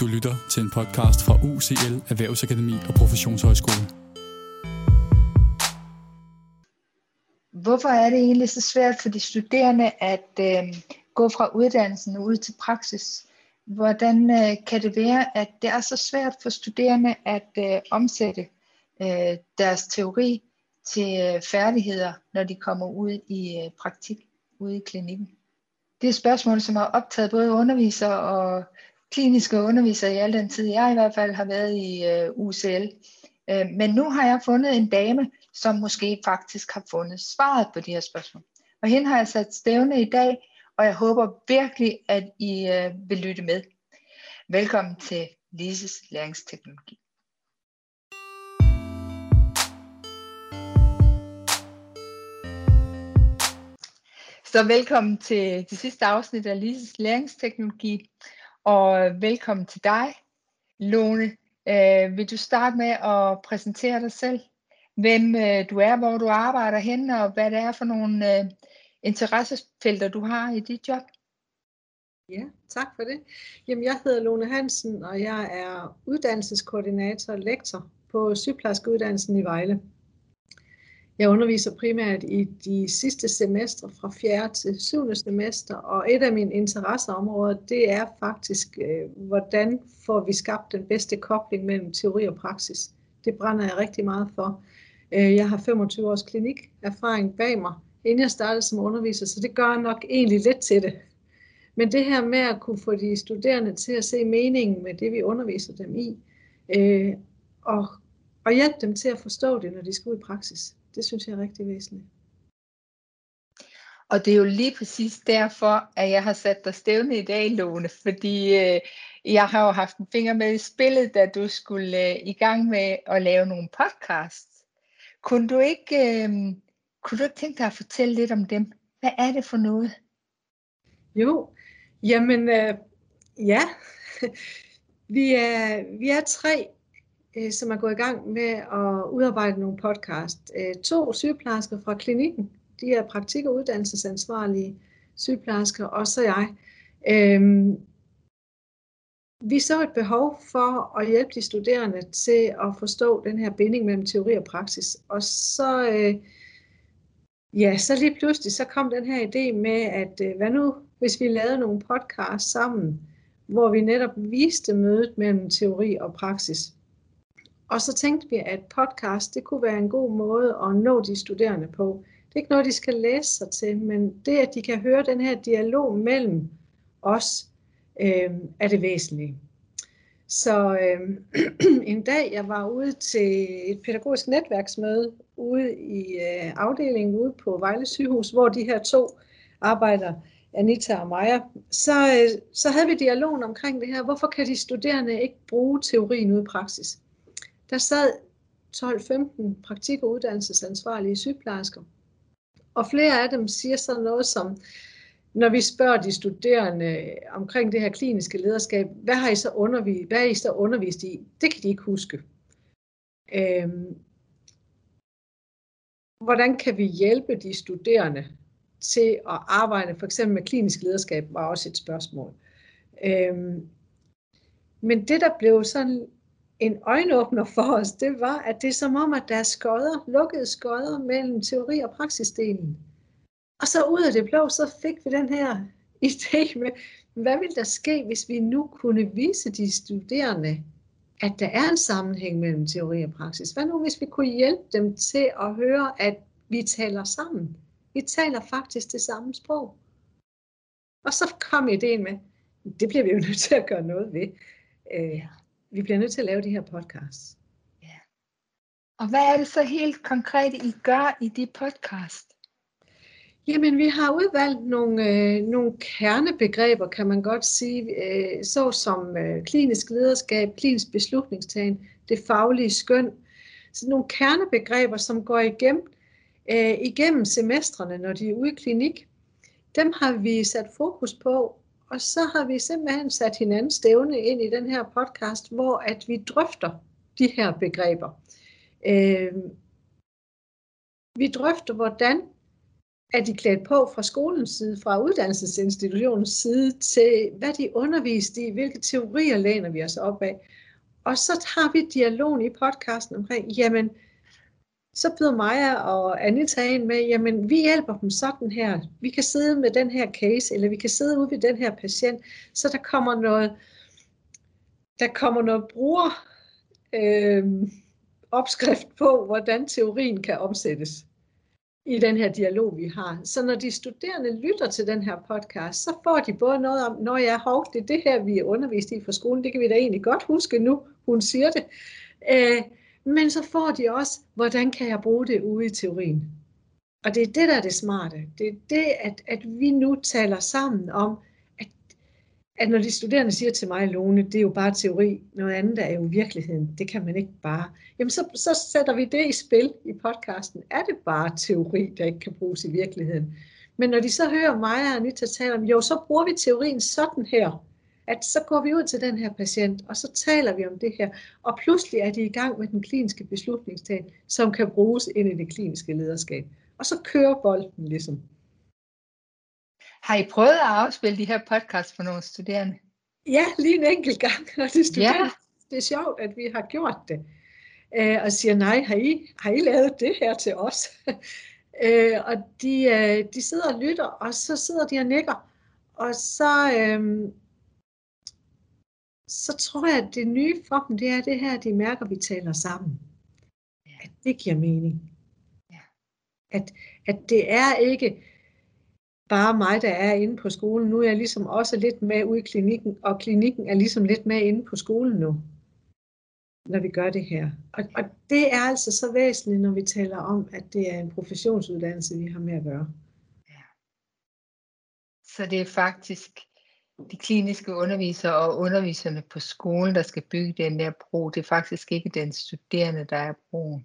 Du lytter til en podcast fra UCL Erhvervsakademi og Professionshøjskole. Hvorfor er det egentlig så svært for de studerende at øh, gå fra uddannelsen ud til praksis? Hvordan øh, kan det være, at det er så svært for studerende at øh, omsætte øh, deres teori til øh, færdigheder, når de kommer ud i øh, praktik ude i klinikken? Det er et spørgsmål, som har optaget både undervisere og kliniske underviser i al den tid, jeg i hvert fald har været i øh, UCL. Øh, men nu har jeg fundet en dame, som måske faktisk har fundet svaret på de her spørgsmål. Og hende har jeg sat stævne i dag, og jeg håber virkelig, at I øh, vil lytte med. Velkommen til Lises læringsteknologi. Så velkommen til det sidste afsnit af Lises læringsteknologi, og velkommen til dig, Lone. Øh, vil du starte med at præsentere dig selv? Hvem øh, du er, hvor du arbejder hen, og hvad det er for nogle øh, interessefelter, du har i dit job? Ja, tak for det. Jamen, jeg hedder Lone Hansen, og jeg er uddannelseskoordinator og lektor på sygeplejerskeuddannelsen i Vejle. Jeg underviser primært i de sidste semestre fra 4. til 7. semester, og et af mine interesseområder, det er faktisk, øh, hvordan får vi skabt den bedste kobling mellem teori og praksis. Det brænder jeg rigtig meget for. Øh, jeg har 25 års klinik erfaring bag mig, inden jeg startede som underviser, så det gør nok egentlig lidt til det. Men det her med at kunne få de studerende til at se meningen med det, vi underviser dem i, øh, og, og hjælpe dem til at forstå det, når de skal ud i praksis, det synes jeg er rigtig væsentligt. Og det er jo lige præcis derfor, at jeg har sat dig stævne i dag, Lone, fordi øh, jeg har jo haft en finger med i spillet, da du skulle øh, i gang med at lave nogle podcasts. Kunne du ikke, øh, kunne du ikke tænke dig at fortælle lidt om dem? Hvad er det for noget? Jo, jamen øh, ja, vi er, vi er tre øh, som er gået i gang med at udarbejde nogle podcast. Øh, to sygeplejersker fra klinikken, de er praktik- og uddannelsesansvarlige sygeplejersker, og så jeg. Øh, vi så et behov for at hjælpe de studerende til at forstå den her binding mellem teori og praksis. Og så, øh, ja, så lige pludselig så kom den her idé med, at øh, hvad nu, hvis vi lavede nogle podcasts sammen, hvor vi netop viste mødet mellem teori og praksis. Og så tænkte vi, at podcast det kunne være en god måde at nå de studerende på. Det er ikke noget, de skal læse sig til, men det, at de kan høre den her dialog mellem os, øh, er det væsentlige. Så øh, en dag, jeg var ude til et pædagogisk netværksmøde ude i øh, afdelingen ude på Vejle sygehus, hvor de her to arbejder, Anita og Maja, så, øh, så havde vi dialogen omkring det her. Hvorfor kan de studerende ikke bruge teorien ude i praksis? Der sad 12-15 praktik- og uddannelsesansvarlige sygeplejersker. Og flere af dem siger sådan noget som, når vi spørger de studerende øh, omkring det her kliniske lederskab, hvad har I så undervist, hvad har I så undervist i? Det kan de ikke huske. Øhm, hvordan kan vi hjælpe de studerende til at arbejde for eksempel med klinisk lederskab, var også et spørgsmål. Øhm, men det, der blev sådan en øjenåbner for os, det var, at det er som om, at der er skodder, lukkede skodder mellem teori og praksisdelen. Og så ud af det blå, så fik vi den her idé med, hvad vil der ske, hvis vi nu kunne vise de studerende, at der er en sammenhæng mellem teori og praksis? Hvad nu, hvis vi kunne hjælpe dem til at høre, at vi taler sammen? Vi taler faktisk det samme sprog. Og så kom ideen med, det bliver vi jo nødt til at gøre noget ved. Øh, vi bliver nødt til at lave de her podcasts. Ja. Og hvad er det så helt konkret, I gør i de podcast? Jamen, vi har udvalgt nogle, øh, nogle kernebegreber, kan man godt sige, øh, såsom øh, klinisk lederskab, klinisk beslutningstagen, det faglige skøn. Så nogle kernebegreber, som går igennem, øh, igennem semestrene, når de er ude i klinik. Dem har vi sat fokus på og så har vi simpelthen sat hinanden stævne ind i den her podcast, hvor at vi drøfter de her begreber. Øh, vi drøfter, hvordan er de klædt på fra skolens side, fra uddannelsesinstitutionens side, til hvad de underviste i, hvilke teorier læner vi os op af. Og så har vi dialogen i podcasten omkring, jamen, så byder Maja og Anita ind med, jamen vi hjælper dem sådan her. Vi kan sidde med den her case, eller vi kan sidde ude ved den her patient, så der kommer noget, der kommer noget bruger øh, opskrift på, hvordan teorien kan omsættes i den her dialog, vi har. Så når de studerende lytter til den her podcast, så får de både noget om, når jeg hov, det er det her, vi er undervist i fra skolen, det kan vi da egentlig godt huske nu, hun siger det. Øh, men så får de også, hvordan kan jeg bruge det ude i teorien. Og det er det, der er det smarte. Det er det, at, at vi nu taler sammen om, at, at når de studerende siger til mig, Lone, det er jo bare teori, noget andet er jo virkeligheden, det kan man ikke bare. Jamen så, så sætter vi det i spil i podcasten. Er det bare teori, der ikke kan bruges i virkeligheden? Men når de så hører mig og Anita tale om, jo, så bruger vi teorien sådan her at så går vi ud til den her patient, og så taler vi om det her, og pludselig er de i gang med den kliniske beslutningstag, som kan bruges ind i det kliniske lederskab. Og så kører bolden ligesom. Har I prøvet at afspille de her podcasts for nogle studerende? Ja, lige en enkelt gang, og det, studerende, ja. det er sjovt, at vi har gjort det. Øh, og siger, nej, har I, har I lavet det her til os? øh, og de, øh, de sidder og lytter, og så sidder de og nikker, og så, øh, så tror jeg, at det nye for dem, det er det her, de mærker, at vi taler sammen. Ja. At det giver mening. Ja. At, at det er ikke bare mig, der er inde på skolen. Nu er jeg ligesom også lidt med ude i klinikken, og klinikken er ligesom lidt med inde på skolen nu, når vi gør det her. Og, og det er altså så væsentligt, når vi taler om, at det er en professionsuddannelse, vi har med at gøre. Ja. Så det er faktisk de kliniske undervisere og underviserne på skolen, der skal bygge den der bro. Det er faktisk ikke den studerende, der er broen.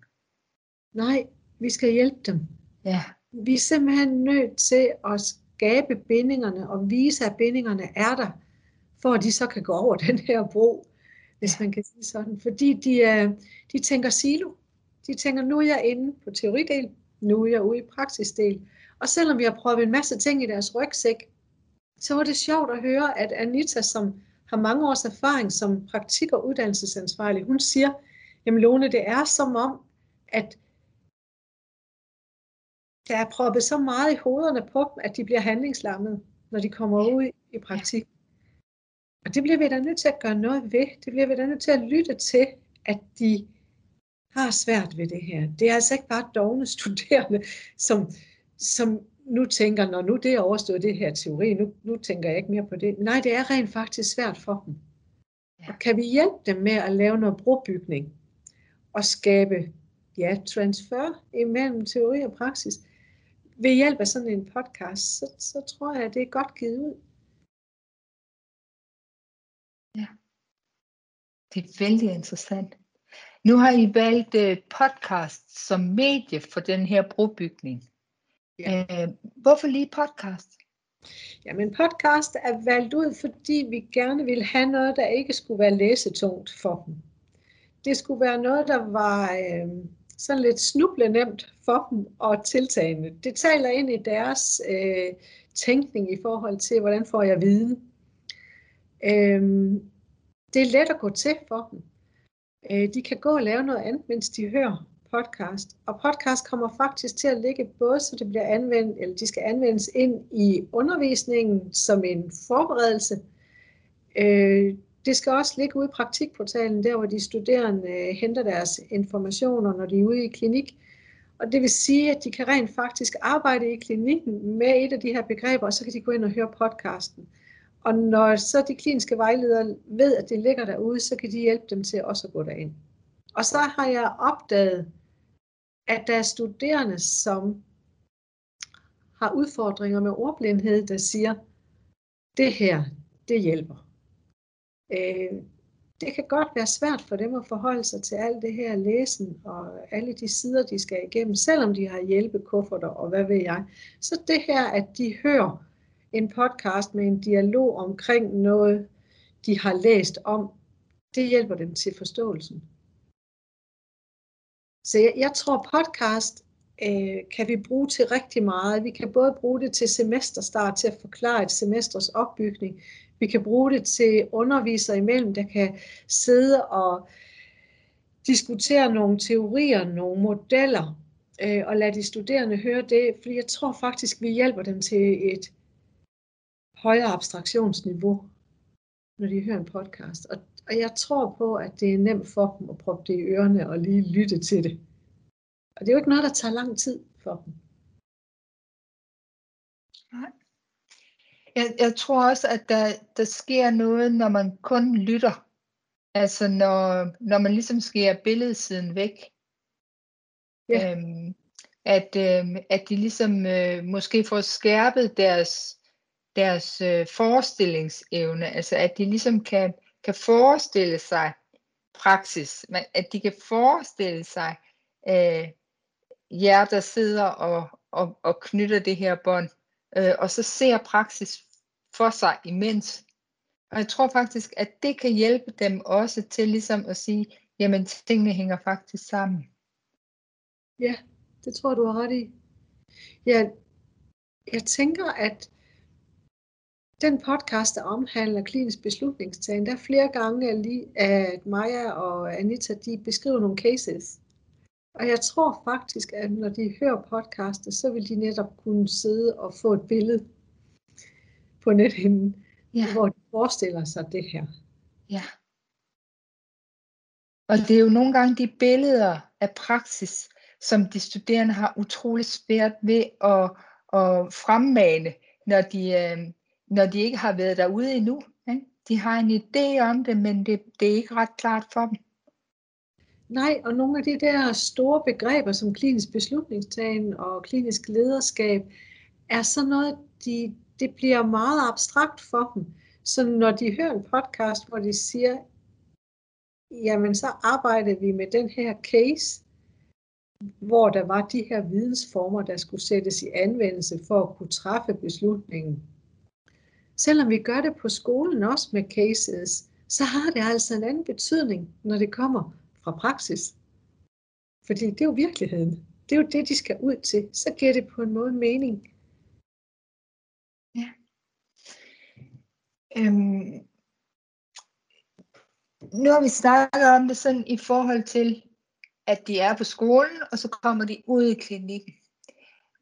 Nej, vi skal hjælpe dem. Ja. Vi er simpelthen nødt til at skabe bindingerne og vise, at bindingerne er der, for at de så kan gå over den her bro, hvis man kan sige sådan. Fordi de, øh, de tænker silo. De tænker, nu er jeg inde på teoridel, nu er jeg ude i praksisdel. Og selvom vi har prøvet en masse ting i deres rygsæk, så var det sjovt at høre, at Anita, som har mange års erfaring som praktik- og uddannelsesansvarlig, hun siger, jamen Lone, det er som om, at der er proppet så meget i hovederne på dem, at de bliver handlingslammet, når de kommer ud i praktik. Og det bliver vi da nødt til at gøre noget ved. Det bliver vi da nødt til at lytte til, at de har svært ved det her. Det er altså ikke bare dogne studerende, som, som nu tænker, når nu det er overstået det her teori, nu, nu tænker jeg ikke mere på det. Nej, det er rent faktisk svært for dem. Ja. Og kan vi hjælpe dem med at lave noget brobygning og skabe ja, transfer imellem teori og praksis ved hjælp af sådan en podcast, så, så tror jeg, at det er godt givet ud. Ja, det er vældig interessant. Nu har I valgt uh, podcast som medie for den her brobygning. Ja. Øh, hvorfor lige podcast? Jamen podcast er valgt ud, fordi vi gerne vil have noget, der ikke skulle være læsetungt for dem. Det skulle være noget, der var øh, sådan lidt snuble nemt for dem og tiltagende. Det taler ind i deres øh, tænkning i forhold til, hvordan får jeg viden. Øh, det er let at gå til for dem. Øh, de kan gå og lave noget andet, mens de hører podcast. Og podcast kommer faktisk til at ligge både, så det bliver anvendt, eller de skal anvendes ind i undervisningen som en forberedelse. Øh, det skal også ligge ude i praktikportalen, der hvor de studerende øh, henter deres informationer, når de er ude i klinik. Og det vil sige, at de kan rent faktisk arbejde i klinikken med et af de her begreber, og så kan de gå ind og høre podcasten. Og når så de kliniske vejledere ved, at det ligger derude, så kan de hjælpe dem til også at gå derind. Og så har jeg opdaget, at der er studerende, som har udfordringer med ordblindhed, der siger, det her, det hjælper. Øh, det kan godt være svært for dem at forholde sig til alt det her læsen og alle de sider, de skal igennem, selvom de har hjælpekufferter og hvad ved jeg. Så det her, at de hører en podcast med en dialog omkring noget, de har læst om, det hjælper dem til forståelsen. Så jeg, jeg tror, podcast øh, kan vi bruge til rigtig meget. Vi kan både bruge det til semesterstart, til at forklare et semesters opbygning. Vi kan bruge det til undervisere imellem, der kan sidde og diskutere nogle teorier, nogle modeller, øh, og lade de studerende høre det, fordi jeg tror faktisk, vi hjælper dem til et højere abstraktionsniveau, når de hører en podcast. Og, og jeg tror på, at det er nemt for dem at proppe det i ørerne og lige lytte til det. Og det er jo ikke noget, der tager lang tid for dem. Nej. Jeg, jeg tror også, at der, der sker noget, når man kun lytter. Altså når, når man ligesom skærer billedsiden væk. Ja. Øhm, at, øhm, at de ligesom øh, måske får skærpet deres, deres øh, forestillingsevne. Altså at de ligesom kan, kan forestille sig praksis. At de kan forestille sig øh, jer, der sidder og, og, og knytter det her bånd, øh, og så ser praksis for sig imens. Og jeg tror faktisk, at det kan hjælpe dem også til ligesom at sige, jamen tingene hænger faktisk sammen. Ja, det tror du har ret i. Ja, jeg tænker, at den podcast, der omhandler klinisk beslutningstagen, der er flere gange, at Maja og Anita de beskriver nogle cases. Og jeg tror faktisk, at når de hører podcastet, så vil de netop kunne sidde og få et billede på nethinden, ja. hvor de forestiller sig det her. Ja. Og det er jo nogle gange de billeder af praksis, som de studerende har utrolig svært ved at, at fremmane, når de, øh, når de ikke har været derude endnu. Ikke? De har en idé om det, men det, det er ikke ret klart for dem. Nej, og nogle af de der store begreber som klinisk beslutningstagen og klinisk lederskab, er så noget, de, det bliver meget abstrakt for dem. Så når de hører en podcast, hvor de siger, jamen så arbejder vi med den her case, hvor der var de her vidensformer, der skulle sættes i anvendelse for at kunne træffe beslutningen. Selvom vi gør det på skolen også med cases, så har det altså en anden betydning, når det kommer fra praksis. Fordi det er jo virkeligheden. Det er jo det, de skal ud til. Så giver det på en måde mening. Ja. Øhm, nu har vi snakket om det sådan i forhold til, at de er på skolen, og så kommer de ud i klinikken.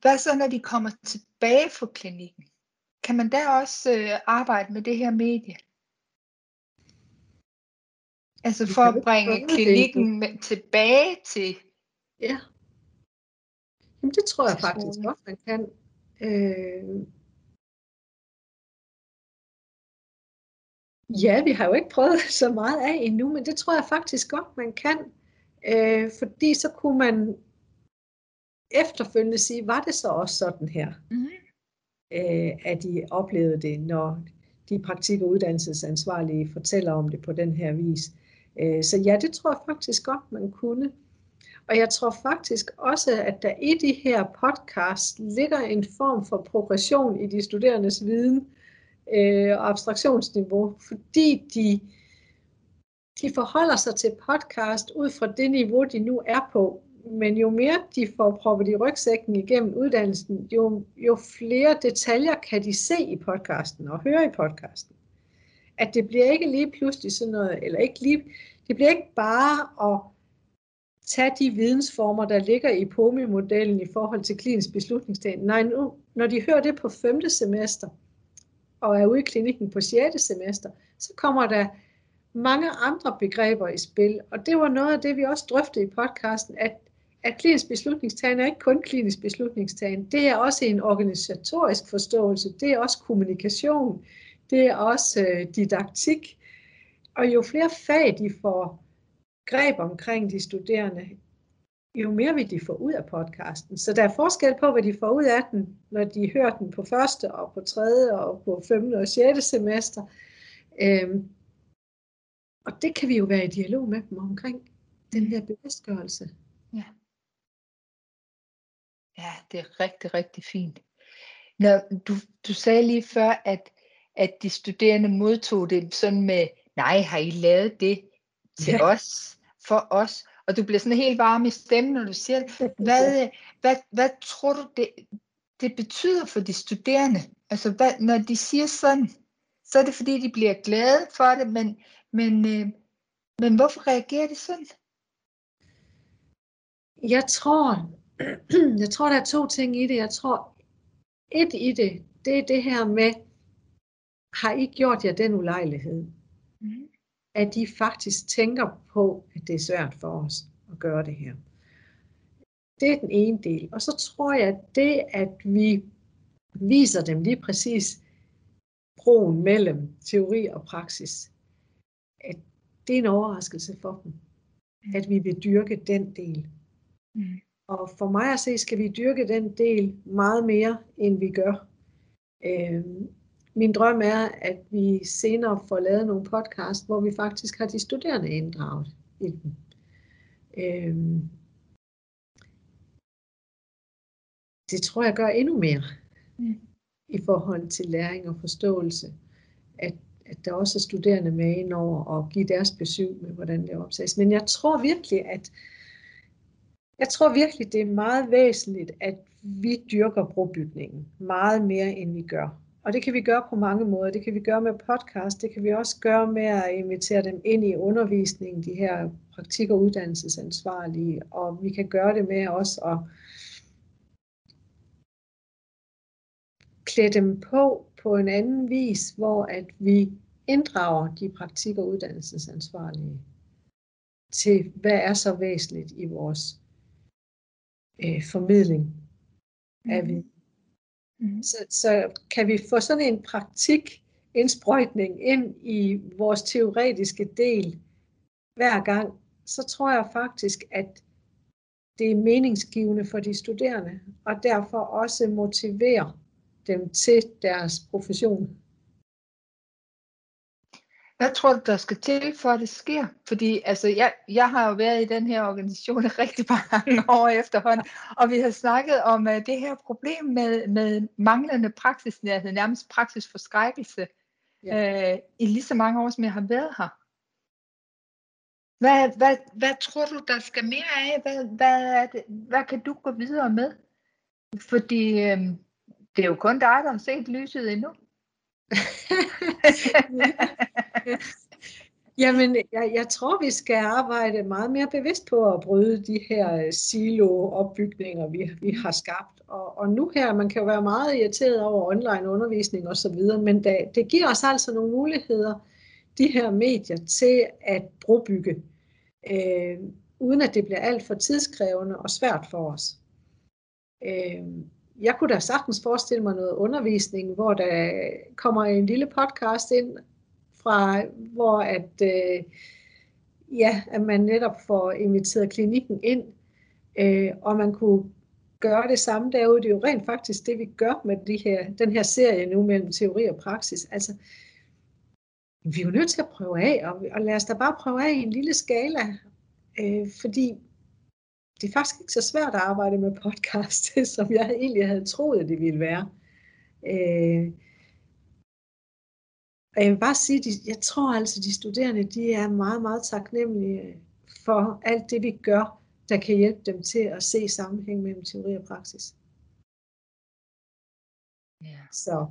Hvad så, når de kommer tilbage fra klinikken? Kan man der også øh, arbejde med det her medie? Altså for at bringe klinikken med, tilbage til... Ja. Jamen det tror jeg faktisk godt, man kan. Øh... Ja, vi har jo ikke prøvet så meget af endnu, men det tror jeg faktisk godt, man kan. Øh, fordi så kunne man efterfølgende sige, var det så også sådan her? Mm-hmm. Øh, at de oplevede det, når de praktik- og uddannelsesansvarlige fortæller om det på den her vis. Øh, så ja, det tror jeg faktisk godt, man kunne. Og jeg tror faktisk også, at der i de her podcast ligger en form for progression i de studerendes viden øh, og abstraktionsniveau, fordi de, de forholder sig til podcast ud fra det niveau, de nu er på. Men jo mere de får proppet i rygsækken igennem uddannelsen, jo, jo flere detaljer kan de se i podcasten og høre i podcasten at det bliver ikke lige pludselig sådan noget, eller ikke lige, det bliver ikke bare at tage de vidensformer, der ligger i POMI-modellen i forhold til klinisk beslutningstagen. Nej, nu, når de hører det på femte semester, og er ude i klinikken på 6. semester, så kommer der mange andre begreber i spil. Og det var noget af det, vi også drøftede i podcasten, at, at klinisk beslutningstagen er ikke kun klinisk beslutningstagen. Det er også en organisatorisk forståelse. Det er også kommunikation det er også øh, didaktik. Og jo flere fag de får greb omkring de studerende, jo mere vil de få ud af podcasten. Så der er forskel på, hvad de får ud af den, når de hører den på første og på tredje og på femte og sjette semester. Øhm, og det kan vi jo være i dialog med dem omkring, den her bevidstgørelse. Ja. Det er rigtig, rigtig fint. Når du, du sagde lige før, at at de studerende modtog det sådan med, nej, har I lavet det til ja. os, for os? og du bliver sådan helt varm i stemmen, når du siger det. Hvad, hvad, hvad tror du, det, det betyder for de studerende? Altså, hvad, når de siger sådan, så er det fordi, de bliver glade for det, men, men, øh, men hvorfor reagerer de sådan? Jeg tror, jeg tror, der er to ting i det. Jeg tror, et i det, det er det her med, har I gjort jer den ulejlighed? Mm. At de faktisk tænker på, at det er svært for os at gøre det her. Det er den ene del. Og så tror jeg, at det, at vi viser dem lige præcis broen mellem teori og praksis, at det er en overraskelse for dem, mm. at vi vil dyrke den del. Mm. Og for mig at se, skal vi dyrke den del meget mere, end vi gør. Øh, min drøm er, at vi senere får lavet nogle podcast, hvor vi faktisk har de studerende inddraget i den. Øh, det tror jeg gør endnu mere mm. i forhold til læring og forståelse. At, at der også er studerende med ind over og give deres besøg med, hvordan det opsages. Men jeg tror virkelig, at jeg tror virkelig, det er meget væsentligt, at vi dyrker brobygningen meget mere, end vi gør. Og det kan vi gøre på mange måder. Det kan vi gøre med podcast, det kan vi også gøre med at invitere dem ind i undervisningen, de her praktik- og uddannelsesansvarlige. Og vi kan gøre det med også at klæde dem på på en anden vis, hvor at vi inddrager de praktik- og uddannelsesansvarlige til, hvad er så væsentligt i vores øh, formidling af viden. Mm. Så, så kan vi få sådan en praktik indsprøjtning ind i vores teoretiske del hver gang, så tror jeg faktisk, at det er meningsgivende for de studerende, og derfor også motiverer dem til deres profession. Hvad tror du, der skal til, for at det sker? Fordi altså, jeg, jeg har jo været i den her organisation rigtig mange år efterhånden, og vi har snakket om uh, det her problem med, med manglende praksisnærhed, nærmest praksisforskrækkelse, ja. uh, i lige så mange år, som jeg har været her. Hvad, hvad, hvad tror du, der skal mere af? Hvad, hvad, er det, hvad kan du gå videre med? Fordi uh, det er jo kun dig, der har set lyset endnu. Jamen, jeg, jeg tror, vi skal arbejde meget mere bevidst på at bryde de her øh, silo-opbygninger, vi, vi har skabt. Og, og nu her, man kan jo være meget irriteret over online undervisning osv., men det, det giver os altså nogle muligheder, de her medier, til at brobygge, øh, uden at det bliver alt for tidskrævende og svært for os. Øh, jeg kunne da sagtens forestille mig noget undervisning, hvor der kommer en lille podcast ind fra, hvor at, øh, ja, at man netop får inviteret klinikken ind, øh, og man kunne gøre det samme derude. Det er jo rent faktisk det, vi gør med de her, den her serie nu mellem teori og praksis. Altså, vi er jo nødt til at prøve af, og, og lad os da bare prøve af i en lille skala, øh, fordi det er faktisk ikke så svært at arbejde med podcast, som jeg egentlig havde troet, det ville være. Øh, og jeg vil bare sige, at jeg tror altså, at de studerende de er meget, meget taknemmelige for alt det, vi gør, der kan hjælpe dem til at se sammenhæng mellem teori og praksis. Yeah. Så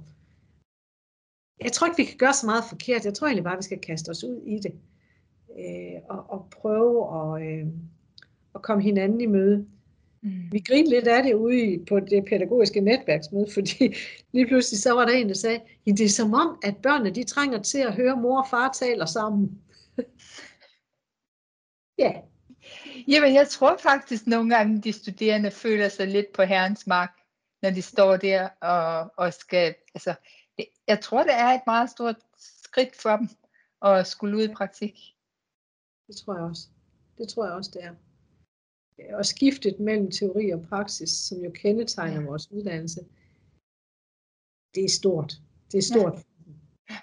jeg tror ikke, vi kan gøre så meget forkert. Jeg tror egentlig bare, vi skal kaste os ud i det. Øh, og, og prøve at, øh, at komme hinanden i møde. Mm. Vi grinede lidt af det ude på det pædagogiske netværksmøde, fordi lige pludselig så var der en, der sagde, det er som om, at børnene de trænger til at høre mor og far taler sammen. ja. Jamen, jeg tror faktisk nogle gange, de studerende føler sig lidt på herrens mark, når de står der og, og skal, altså, jeg tror, det er et meget stort skridt for dem at skulle ud i praktik. Det tror jeg også. Det tror jeg også, det er og skiftet mellem teori og praksis, som jo kendetegner ja. vores uddannelse, det er stort. Det er stort. Ja.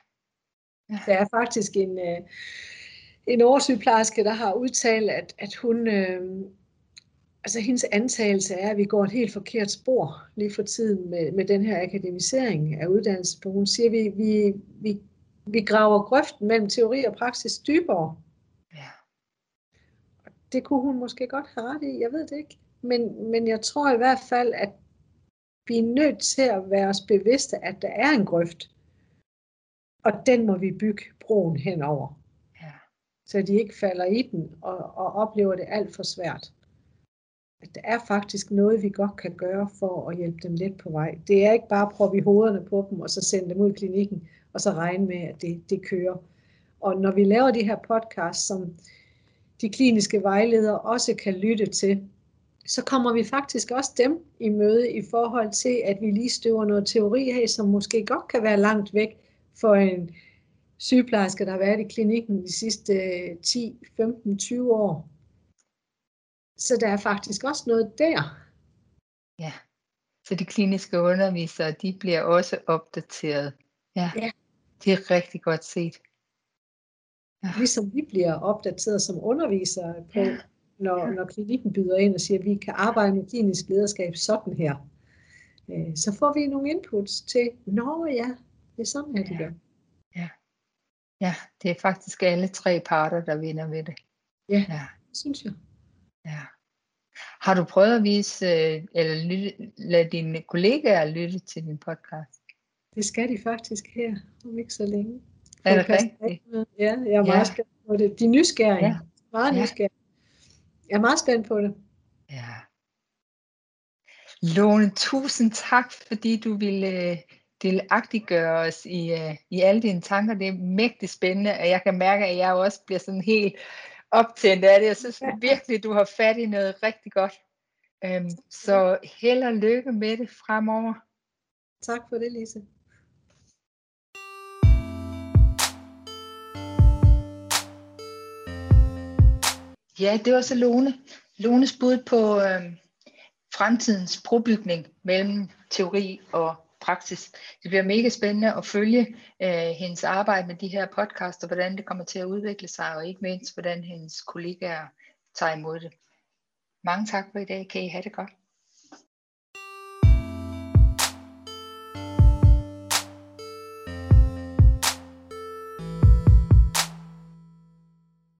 Ja. Der er faktisk en, øh, en oversygeplejerske, der har udtalt, at, at hun, øh, altså hendes antagelse er, at vi går et helt forkert spor lige for tiden med, med den her akademisering af uddannelse. Hun siger, at vi, vi, vi, vi graver grøften mellem teori og praksis dybere det kunne hun måske godt have ret i, jeg ved det ikke. Men, men jeg tror i hvert fald, at vi er nødt til at være os bevidste, at der er en grøft. Og den må vi bygge broen henover. Ja. Så de ikke falder i den og, og oplever det alt for svært. At der er faktisk noget, vi godt kan gøre for at hjælpe dem lidt på vej. Det er ikke bare at proppe i hovederne på dem, og så sende dem ud i klinikken, og så regne med, at det, det kører. Og når vi laver de her podcasts, som de kliniske vejledere også kan lytte til, så kommer vi faktisk også dem i møde i forhold til, at vi lige støver noget teori af, som måske godt kan være langt væk for en sygeplejerske, der har været i klinikken de sidste 10, 15, 20 år. Så der er faktisk også noget der. Ja, så de kliniske undervisere, de bliver også opdateret. Ja, ja. det er rigtig godt set. Ja. Ligesom vi bliver opdateret som undervisere på, ja. når, når klinikken byder ind og siger, at vi kan arbejde med klinisk lederskab sådan her. Øh, så får vi nogle inputs til, nå ja, det er sådan her, de gør. Ja. ja, det er faktisk alle tre parter, der vinder ved det. Ja, ja. det synes jeg. Ja. Har du prøvet at vise, øh, eller lytte, lade dine kollegaer lytte til din podcast? Det skal de faktisk her, om ikke så længe. Er det rigtigt? Ja, jeg er meget ja. spændt på det. De er nysgerrige. Ja. Meget ja. nysgerrige. Jeg er meget spændt på det. Ja. Lone, tusind tak, fordi du ville øh, delagtiggøre os i, uh, i alle dine tanker. Det er mægtigt spændende, og jeg kan mærke, at jeg også bliver sådan helt optændt af det. Jeg synes ja. virkelig, du har fat i noget rigtig godt. Um, så held og lykke med det fremover. Tak for det, Lise. Ja, det var så Lone. Lones bud på øh, fremtidens brobygning mellem teori og praksis. Det bliver mega spændende at følge øh, hendes arbejde med de her podcaster, hvordan det kommer til at udvikle sig, og ikke mindst, hvordan hendes kollegaer tager imod det. Mange tak for i dag. Kan I have det godt.